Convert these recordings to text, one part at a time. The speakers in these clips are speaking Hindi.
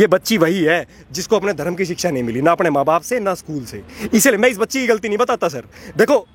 ये बच्ची वही है जिसको अपने धर्म की शिक्षा नहीं मिली, ना अपने माँ बाप से, ना स्कूल से। इसलिए मैं इस बच्ची की गलती नहीं बताता, सर। देखो,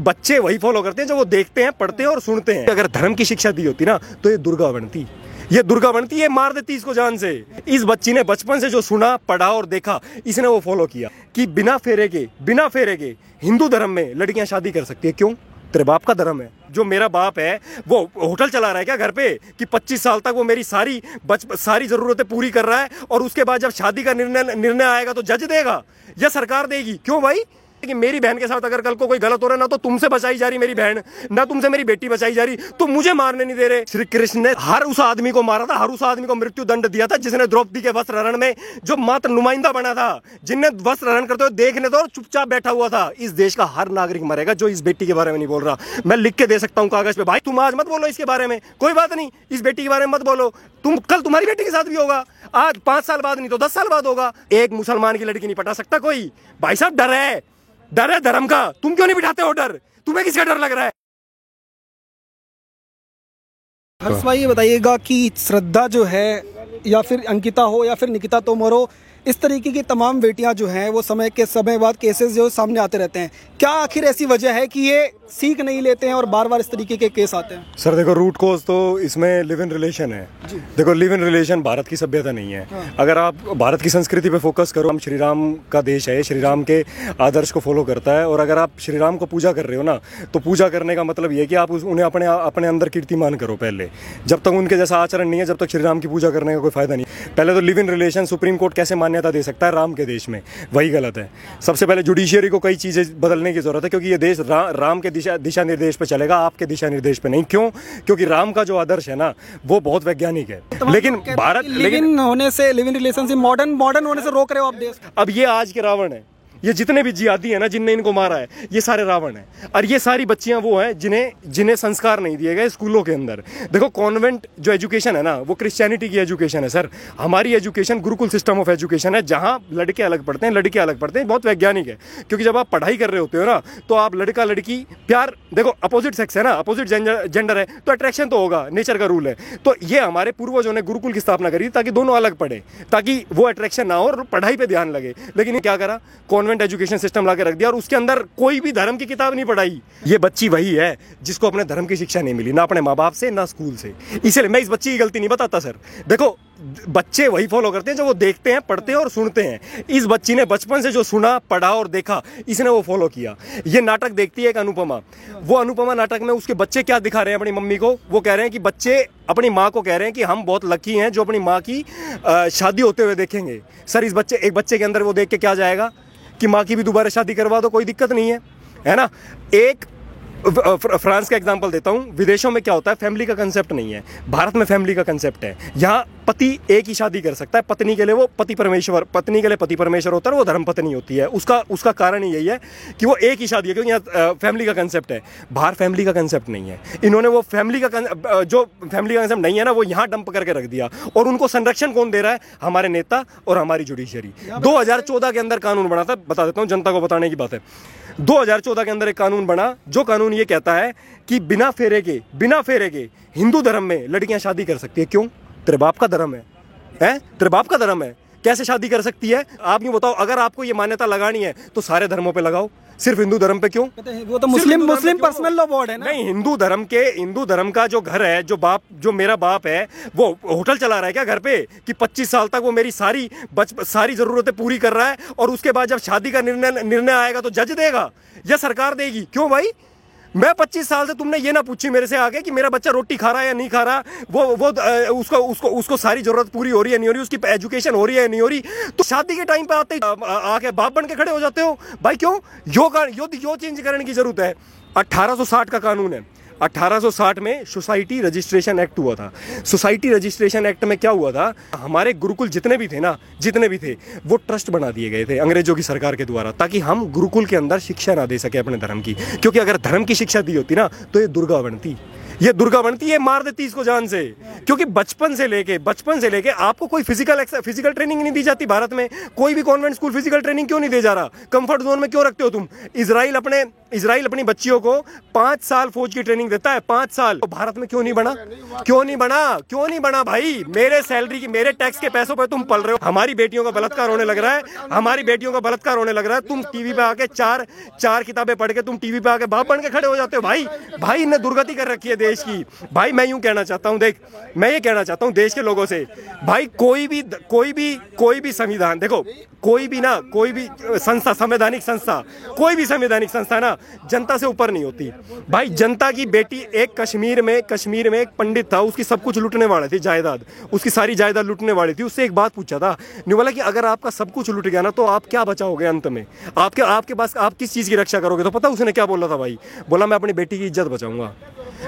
बच्चे वही फॉलो करते हैं जो वो देखते हैं, पढ़ते हैं और सुनते हैं। अगर धर्म की शिक्षा दी होती ना तो ये दुर्गा बनती। ये दुर्गा बनती है मार देती इसको जान से। इस बच्ची ने बचपन से जो सुना, पढ़ा और देखा, इसने वो फॉलो किया कि बिना फेरे के, बिना फेरे के हिंदू धर्म में लड़कियाँ शादी कर सकती है। क्यों? तेरे बाप का धर्म है। जो मेरा बाप है, वो होटल चला रहा है क्या घर पे? कि 25 साल तक वो मेरी सारी बच, सारी जरूरतें पूरी कर रहा है और उसके बाद जब शादी का निर्णय निर्णय आएगा तो जज देगा या सरकार देगी? क्यों भाई? कि मेरी बहन के साथ अगर कल को कोई गलत हो रहा है, ना तो तुमसे बचाई जा रही मेरी बहन, ना तुमसे मेरी बेटी बचाई जा रही। तो मुझे मारने नहीं दे रहे। श्री कृष्ण ने हर उस आदमी को मारा था, हर उस आदमी को मृत्यु दंड दिया था, जिसने द्रौपदी के वस्त्र हरण में जो मात्र नुमाइंदा बना था, जिनने वस्त्र हरण करते हुए देखने तो चुपचाप बैठा हुआ था। इस देश का हर नागरिक मरेगा जो इस बेटी के बारे में नहीं बोल रहा। मैं लिख के दे सकता हूँ कागज़ पे। भाई, तुम आज मत बोलो इसके बारे में। कोई बात नहीं, इस बेटी के बारे में मत बोलो। तुम कल तुम्हारी बेटी के साथ भी होगा। आज पाँच साल बाद नहीं तो दस साल बाद होगा। एक मुसलमान की लड़की नहीं पटा सकता कोई। भाई साहब, डर है। डर है धर्म का। तुम क्यों नहीं बिठाते हो डर तुम्हें किसका डर लग रहा है? हर्ष भाई ये बताइएगा कि श्रद्धा जो है, या फिर अंकिता हो, या फिर निकिता तोमर हो इस तरीके की तमाम बेटियाँ जो हैं वो समय के समय बाद केसेस जो सामने आते रहते हैं। क्या आखिर ऐसी वजह है कि ये सीख नहीं लेते हैं और बार बार इस तरीके के केस आते हैं? सर देखो रूट कोज तो इसमें लिव इन रिलेशन है। देखो लिव इन रिलेशन भारत की सभ्यता नहीं है। हाँ। अगर आप भारत की संस्कृति पे फोकस करो हम श्री राम का देश है श्री राम के आदर्श को फॉलो करता है और अगर आप श्री राम को पूजा कर रहे हो ना तो पूजा करने का मतलब ये कि आप उन्हें अपने अपने अंदर कीर्तिमान करो पहले। जब तक उनके जैसा आचरण नहीं है जब तक श्री राम की पूजा करने का कोई फ़ायदा नहीं पहले तो live in relation supreme court कैसे मान्यता दे सकता है राम के देश में। वही गलत है। सबसे पहले जुडिशियरी को कई चीज़ें बदलने की ज़रूरत है क्योंकि ये देश रा, राम के दिशा दिशा निर्देश पर चलेगा आपके दिशा निर्देश पर नहीं। क्यों? क्योंकि राम का जो आदर्श है ना वो बहुत वैज्ञानिक है। तो लेकिन भारत लेकिन होने से live in relationship modern modern होने से रोक रहे हो आप देश। अब ये आज के रावण है। ये जितने भी जियादी हैं ना, जिनने इनको मारा है, ये सारे रावण हैं। और ये सारी बच्चियाँ वो हैं जिन्हें जिन्हें संस्कार नहीं दिए गए स्कूलों के अंदर। देखो, कॉन्वेंट जो एजुकेशन है ना, वो क्रिश्चियनिटी की एजुकेशन है, सर। हमारी education gurukul system of education है, जहाँ लड़के अलग पढ़ते हैं, लड़के अलग पढ़ते हैं। बहुत वैज्ञानिक है, क्योंकि जब आप पढ़ाई कर रहे होते हो ना तो आप लड़का, लड़की, प्यार, देखो अपोजिट सेक्स है ना अपोजिट जेंडर है तो अट्रैक्शन तो होगा नेचर का रूल है। तो ये हमारे पूर्वजों ने गुरुकुल की स्थापना करी ताकि दोनों अलग पढ़े, ताकि वो अट्रैक्शन ना हो और पढ़ाई पर ध्यान लगे। लेकिन क्या करा? कॉन्वेंट गवर्नमेंट एजुकेशन सिस्टम ला रख दिया और उसके अंदर कोई भी धर्म की किताब नहीं पढ़ाई। ये बच्ची वही है जिसको अपने धर्म की शिक्षा नहीं मिली, ना अपने माँ बाप से, ना स्कूल से। इसलिए मैं इस बच्ची की गलती नहीं बताता, सर। देखो, बच्चे वही फॉलो करते हैं जो वो देखते हैं, पढ़ते हैं और सुनते हैं। इस बच्ची ने बचपन से जो सुना, पढ़ा और देखा, इसने वो फॉलो किया। ये नाटक देखती है एक अनुपमा। वो अनुपमा नाटक में उसके बच्चे क्या दिखा रहे हैं अपनी मम्मी को? वो कह रहे हैं कि बच्चे अपनी माँ को कह रहे हैं कि हम बहुत लकी हैं जो अपनी माँ की शादी होते हुए देखेंगे। सर, इस बच्चे, एक बच्चे के अंदर वो देख के क्या जाएगा? कि माँ की भी दोबारा शादी करवा दो, कोई दिक्कत नहीं है है ना? एक फ्रांस का एग्ज़ाम्पल देता हूँ। विदेशों में क्या होता है फैमिली का कंसेप्ट नहीं है। भारत में फैमिली का कंसेप्ट है। यहाँ पति एक ही शादी कर सकता है। पत्नी के लिए वो पति परमेश्वर पत्नी के लिए पति परमेश्वर होता है वो धर्म पत्नी होती है। उसका उसका कारण यही है कि वो एक ही शादी है क्योंकि यहाँ फैमिली का कंसेप्ट है। बाहर फैमिली का कंसेप्ट नहीं है। इन्होंने वो फैमिली का जो फैमिली का कंसेप्ट नहीं है ना वो यहाँ डंप करके रख दिया। और उनको संरक्षण कौन दे रहा है? हमारे नेता और हमारी जुडिशियरी दो के अंदर कानून बना था बता देता हूँ जनता को बताने की बात है। 2014 के अंदर एक कानून बना जो कानून ये कहता है कि बिना फेरे के बिना फेरे के हिंदू धर्म में लड़कियाँ शादी कर सकती है। क्यों? तेरे बाप का धर्म है हैं? तेरे बाप का धर्म है। कैसे शादी कर सकती है? आप यूँ बताओ अगर आपको ये मान्यता लगानी है तो सारे धर्मों पे लगाओ। सिर्फ़ हिंदू धर्म पे क्यों? वो तो Muslim Muslim personal law board है ना? नहीं हिंदू धर्म के हिंदू धर्म का जो घर है जो बाप जो मेरा बाप है वो होटल चला रहा है क्या घर पे? कि 25 साल तक वो मेरी सारी बच सारी जरूरतें पूरी कर रहा है और उसके बाद जब शादी का निर्णय निर्णय आएगा तो जज देगा या सरकार देगी? क्यों भाई? मैं 25 साल से तुमने ये ना पूछी मेरे से आगे कि मेरा बच्चा रोटी खा रहा है या नहीं खा रहा, वो वो उसको उसको उसको सारी ज़रूरत पूरी हो रही है, नहीं हो रही, उसकी एजुकेशन हो रही है, नहीं हो रही तो शादी के टाइम पर आते आके बाप बन के खड़े हो जाते हो। भाई क्यों? यो यो चेंज करने की ज़रूरत है। 1860 का कानून है। 1860 में सोसाइटी रजिस्ट्रेशन एक्ट हुआ था। सोसाइटी रजिस्ट्रेशन एक्ट में क्या हुआ था? हमारे गुरुकुल जितने भी थे ना, जितने भी थे, वो ट्रस्ट बना दिए गए थे अंग्रेज़ों की सरकार के द्वारा, ताकि हम गुरुकुल के अंदर शिक्षा ना दे सके अपने धर्म की। क्योंकि अगर धर्म की शिक्षा दी होती ना तो ये दुर्गा बनती। ये दुर्गा बनती है मार देती इसको जान से। क्योंकि बचपन से लेके, बचपन से लेके आपको कोई फ़िज़िकल फ़िज़िकल ट्रेनिंग नहीं दी जाती भारत में। कोई भी कॉन्वेंट स्कूल फ़िज़िकल ट्रेनिंग क्यों नहीं दे जा रहा? कंफर्ट जोन में क्यों रखते हो तुम? इसराइल अपने इसराइल अपनी बच्चियों को पाँच साल फौज की ट्रेनिंग देता है, पाँच साल। तो भारत में क्यों नहीं बना? क्यों नहीं बना? क्यों नहीं बना भाई? मेरे सैलरी की, मेरे टैक्स के पैसों पर तुम पल रहे हो। हमारी बेटियों का बलात्कार होने लग रहा है। हमारी बेटियों का बलात्कार होने लग रहा है। तुम टीवी पे आके चार चार किताबें पढ़ के तुम टीवी पे आके बाप बन के खड़े हो जाते हो। भाई भाई इन्हें दुर्गति कर रखी है देश की। भाई, मैं यूँ कहना चाहता हूँ, देख, मैं ये कहना चाहता हूँ देश के लोगों से, भाई, कोई भी कोई भी कोई भी संविधान, देखो, कोई भी ना, कोई भी, संस्था, संवैधानिक संस्था, कोई भी संवैधानिक संस्था ना जनता से ऊपर नहीं होती। भाई, जनता की बेटी एक कश्मीर में कश्मीर में एक पंडित था, उसकी सब कुछ लुटने वाले थी, जायदाद। उसकी सारी जायदाद लुटने वाली थी, उससे एक बात पूछा था। नहीं बोला कि अगर आपका सब कुछ लुट गया ना तो आप क्या बचाओगे अंत में? आपके आपके पास आप किस चीज़ की रक्षा करोगे? तो पता, उसने क्या बोला था भाई? बोला, मैं अपनी बेटी की इज़्ज़त बचाऊँगा।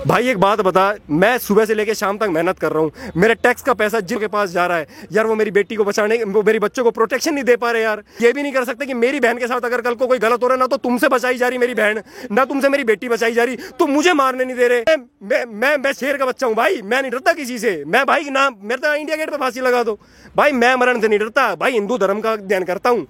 भाई, एक बात बता, मैं सुबह से लेकर शाम तक मेहनत कर रहा हूँ। मेरे टैक्स का पैसा जिनके पास जा रहा है। यार, वो मेरी बेटी को बचाने, वो मेरी बच्चों को प्रोटेक्शन नहीं दे पा रहे यार। ये भी नहीं कर सकते कि मेरी बहन के साथ अगर कल को कोई गलत हो रहा है, ना तो तुमसे बचाई जा रही मेरी बहन, ना तुमसे मेरी बेटी बचाई जा रही। तुम मुझे मारने नहीं दे रहे। मैं मैं मैं शेर का बच्चा हूँ भाई। मैं नहीं डरता किसी से। मैं भाई ना, मेरे तो इंडिया गेट पर फांसी लगा दो। भाई, मैं मरण से नहीं डरता। भाई, हिंदू धर्म का ध्यान करता हूँ।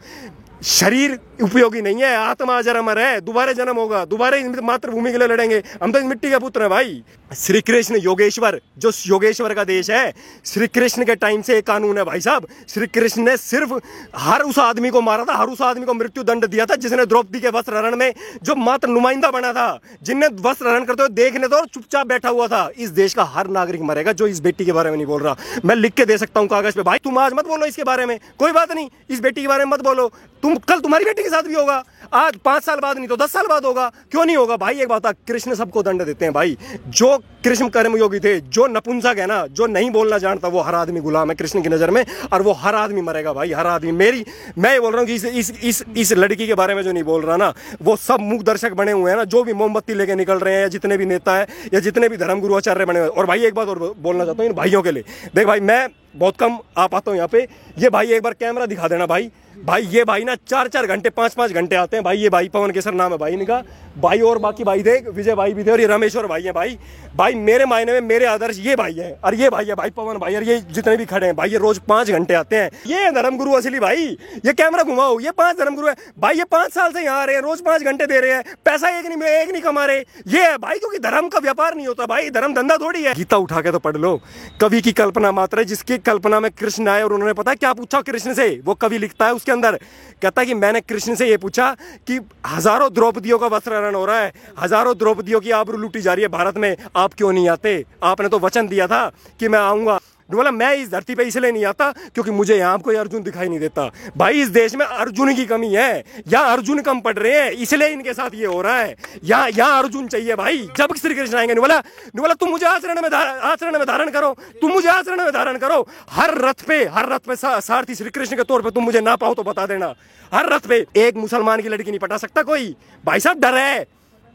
शरीर उपयोगी नहीं है, आत्मा अजर अमर है, दोबारा जन्म होगा, दोबारा मातृभूमि के लिए लड़ेंगे। हम तो इस मिट्टी का पुत्र है भाई। श्री कृष्ण योगेश्वर, जो योगेश्वर का देश है श्री कृष्ण के टाइम से एक कानून है भाई साहब। श्री कृष्ण ने सिर्फ़ हर उस आदमी को मारा था, हर उस आदमी को मृत्यु दंड दिया था, जिसने द्रौपदी के वस्त्र हरण में जो मात्र नुमाइंदा बना था, जिनने वस्त्र हरण करते हुए देखने तो चुपचाप बैठा हुआ था। इस देश का हर नागरिक मरेगा, जो इस बेटी के बारे में नहीं बोल रहा। मैं लिख के दे सकता हूँ कागज़ पे। भाई, तुम आज मत बोलो इसके बारे में। कोई बात नहीं, इस बेटी के बारे में मत बोलो। तुम कल तुम्हारी बेटी के साथ भी होगा। आज पाँच साल बाद नहीं तो दस साल बाद होगा। क्यों नहीं होगा? भाई, एक बात कृष्ण सबको दंड देते हैं भाई। जो कृष्ण कर्म योगी थे, जो नपुंसक है ना, जो नहीं बोलना जानता, वो हर आदमी गुलाम है कृष्ण की नज़र में, और वो हर आदमी मरेगा भाई, हर आदमी। मेरी, मैं बोल रहा हूँ कि इस इस इस इस लड़की के बारे में जो नहीं बोल रहा ना, वो सब मुख दर्शक बने हुए हैं ना, जो भी मोमबत्ती लेके निकल रहे हैं, या जितने भी नेता है, या जितने भी धर्म गुरु आचार्य बने हुए और भाई, एक बात और बोलना चाहता हूँ इन भाइयों के लिए। देख भाई, मैं बहुत कम आ पाता हूँ यहाँ पे। ये भाई, एक बार कैमरा दिखा देना भाई। भाई, ये भाई ना चार चार घंटे, पाँच पाँच घंटे आते हैं। भाई, ये भाई पवन केसर नाम है भाई इनका। भाई और बाकी भाई थे, विजय भाई भी थे और ये रमेश्वर भाई है भाई। भाई, मेरे मायने में मेरे आदर्श ये भाई है और ये भाई है भाई पवन भाई और ये जितने भी खड़े हैं भाई, ये रोज पाँच घंटे आते हैं। ये धर्म गुरु असली भाई। ये कैमरा घुमाओ, ये पाँच धर्म गुरु है। भाई, ये पाँच साल से यहाँ आ रहे हैं, रोज पाँच घंटे दे रहे हैं। पैसा एक नहीं एक नहीं कमा रहे। ये है भाई, क्योंकि धर्म का व्यापार नहीं होता भाई, धर्म धंधा थोड़ी है। गीता उठा के तो पढ़ लो, कवि की कल्पना मात्र है, जिसकी कल्पना में कृष्ण आए और उन्होंने पता क्या पूछा कृष्ण से? वो कवि लिखता है उसके अंदर कहता कि मैंने कृष्ण से ये पूछा कि हज़ारों द्रौपदियों का वस्त्रहरण हो रहा है, हज़ारों द्रौपदियों की आबरू लूटी जा रही है भारत में, आप क्यों नहीं आते? आपने तो वचन दिया था कि मैं आऊँगा। बोला, मैं इस धरती पे इसलिए नहीं आता क्योंकि मुझे यहाँ कोई अर्जुन दिखाई नहीं देता। भाई, इस देश में अर्जुन की कमी है। या अर्जुन कम पड़ रहे हैं, इसलिए इनके साथ ये हो रहा है। यहाँ यहाँ अर्जुन चाहिए भाई। जब श्री कृष्ण आएँगे बोला बोला तुम मुझे आचरण में आचरण में धारण करो। तुम मुझे आचरण में धारण करो। हर रथ पे, हर रथ पे सारथी श्री कृष्ण के तौर पर तुम मुझे ना पाओ तो बता देना। हर रथ पे एक मुसलमान की लड़की नहीं पटा सकता कोई। भाई साहब, डर है।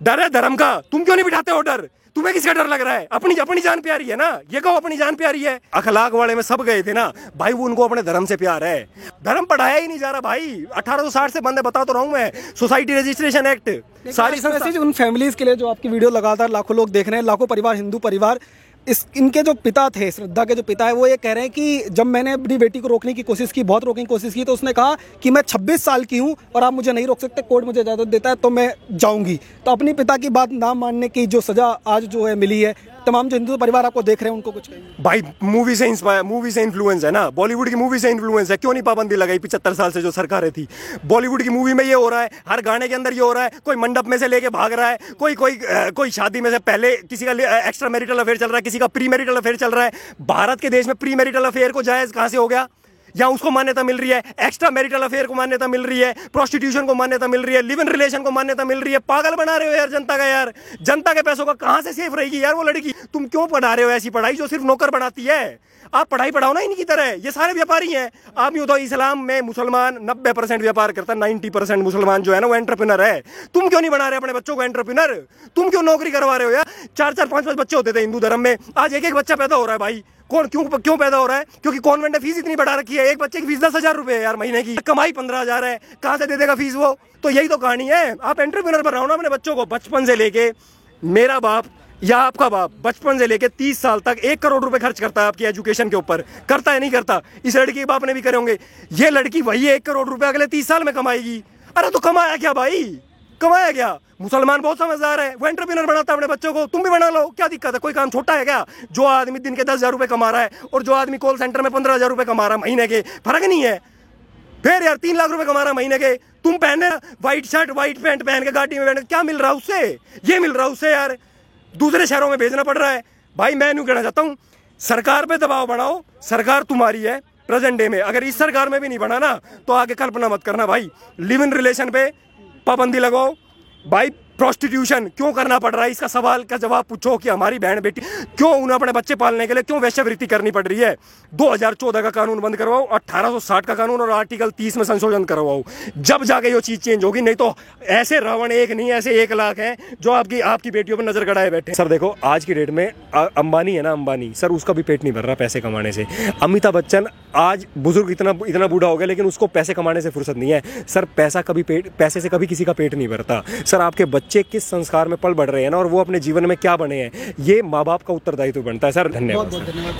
डर है धर्म का। तुम क्यों नहीं बिठाते हो डर? तुम्हें किसका डर लग रहा है? अपनी अपनी जान प्यारी है ना? ये कहो अपनी जान प्यारी है। अखलाक वाले में सब गए थे ना। भाई वो उनको अपने धर्म से प्यार है। धर्म पढ़ाया ही नहीं जा रहा भाई। अठारह सौ साठ से बंदे बता तो रहा हूँ मैं। सोसाइटी रजिस्ट्रेशन एक्ट सारी मैसेज उन फैमिलीज़ के लिए जो आपकी वीडियो लगातार लाखों लोग देख रहे हैं लाखों परिवार हिंदू परिवार इस, इनके जो पिता थे, श्रद्धा के जो पिता है, वो ये कह रहे हैं कि जब मैंने अपनी बेटी को रोकने की कोशिश की, बहुत रोकने की कोशिश की तो उसने कहा कि मैं 26 साल की हूँ और आप मुझे नहीं रोक सकते, कोर्ट मुझे इजाज़त देता है तो मैं जाऊँगी। तो अपनी पिता की बात ना मानने की जो सज़ा आज जो है मिली है, तमाम जो हिंदू परिवार आपको देख रहे हैं, उनको कुछ भाई मूवी से इंस्पायर मूवी से इन्फ्लुएंस है ना? बॉलीवुड की मूवी से इन्फ्लुएंस है। क्यों नहीं पाबंदी लगाई पिछहत्तर साल से जो सरकारें थी? बॉलीवुड की मूवी में ये हो रहा है, हर गाने के अंदर ये हो रहा है, कोई मंडप में से लेके भाग रहा है, कोई कोई कोई शादी में से पहले किसी का एक्स्ट्रा मेरिटल अफेयर चल रहा है, किसी का प्री मेरिटल अफेयर चल रहा है। भारत के देश में प्री मेरिटल अफेयर को जायज़ कहाँ से हो गया? या उसको मान्यता मिल रही है एक्स्ट्रा मैरिटल अफेयर को मान्यता मिल रही है प्रोस्टिट्यूशन को मान्यता मिल रही है लिव इन रिलेशन को मान्यता मिल रही है। पागल बना रहे हो यार जनता का यार। जनता के पैसों का कहाँ से सेफ़ रहेगी यार वो लड़की? तुम क्यों पढ़ा रहे हो ऐसी पढ़ाई जो सिर्फ़ नौकर बनाती है? आप पढ़ाई पढ़ाओ ना इनकी तरह। ये सारे व्यापारी हैं। आप यूँ तो इस्लाम में मुसलमान नब्बे परसेंट व्यापार करता है नाइन्टी परसेंट मुसलमान जो है ना वो एंटरप्रिनर है। तुम क्यों नहीं बना रहे अपने बच्चों को एंटरप्रिनर तुम क्यों नौकरी करवा रहे हो यार? चार चार, पाँच पाँच बच्चे होते थे हिंदू धर्म में। आज एक एक बच्चा पैदा हो रहा है भाई। कौन क्यों क्यों पैदा हो रहा है? क्योंकि कॉन्वेंट ने फ़ीस इतनी बढ़ा रखी है। एक बच्चे की फ़ीस दस हज़ार रुपए है यार महीने की। कमाई पंद्रह हज़ार है। कहाँ से दे देगा फ़ीस वो? तो यही तो कहानी है। आप एंटरप्रेनर पर रहो ना अपने बच्चों को। बचपन से लेके मेरा बाप या आपका बाप बचपन से लेके तीस साल तक एक करोड़ रुपए खर्च करता है आपकी एजुकेशन के ऊपर। करता है, नहीं करता। इस लड़की के बाप ने भी करे होंगे। ये लड़की वही एक करोड़ रुपए अगले तीस साल में कमाएगी। अरे तो कमाया क्या भाई? कमाया गया। मुसलमान बहुत समझदार है। वो एंटरप्रेनर बनाता है अपने बच्चों को। तुम भी बना लो। क्या दिक्कत है? कोई काम छोटा है क्या? जो आदमी दिन के दस हज़ार रुपए कमा रहा है और जो आदमी कॉल सेंटर में पंद्रह हज़ार रुपए कमा रहा है महीने के, फ़र्क नहीं है। फिर यार तीन लाख रुपए कमा रहा है महीने के। तुम पहने व्हाइट शर्ट व्हाइट पैंट पहन के गाड़ी में बैठ क्या मिल रहा है उससे ये मिल रहा है उससे यार। दूसरे शहरों में भेजना पड़ रहा है। भाई, मैं यूँ कहना चाहता हूँ, सरकार पे दबाव बढ़ाओ। सरकार तुम्हारी है प्रेजेंट डे में। अगर इस सरकार में भी नहीं बना ना तो आगे कल्पना मत करना भाई। लिव इन रिलेशन पे पाबंदी लगाओ। भाई प्रोस्टिट्यूशन क्यों करना पड़ रहा है? इसका सवाल का जवाब पूछो कि हमारी बहन बेटी क्यों उन्हें अपने बच्चे पालने के लिए क्यों वैश्यवृत्ति करनी पड़ रही है? 2014 का कानून बंद करवाओ 1860 का कानून और आर्टिकल 30 में संशोधन करवाओ। जब जाके ये चीज़ चेंज होगी, नहीं तो ऐसे रावण एक नहीं, ऐसे एक लाख हैं जो आपकी आपकी बेटियों पर नज़र गड़ाए बैठे सर, देखो, आज की डेट में अंबानी है ना, अंबानी। सर, उसका भी पेट नहीं भर रहा पैसे कमाने से। अमिताभ बच्चन आज बुज़ुर्ग इतना इतना बूढ़ा हो गया, लेकिन उसको पैसे कमाने से फुर्सत नहीं है। सर, पैसा कभी पेट, पैसे से कभी किसी का पेट नहीं भरता। सर, आपके बच्चे किस संस्कार में पल बढ़ रहे हैं ना और वो अपने जीवन में क्या बने हैं, ये माँ बाप का उत्तरदायित्व बनता है। सर धन्यवाद।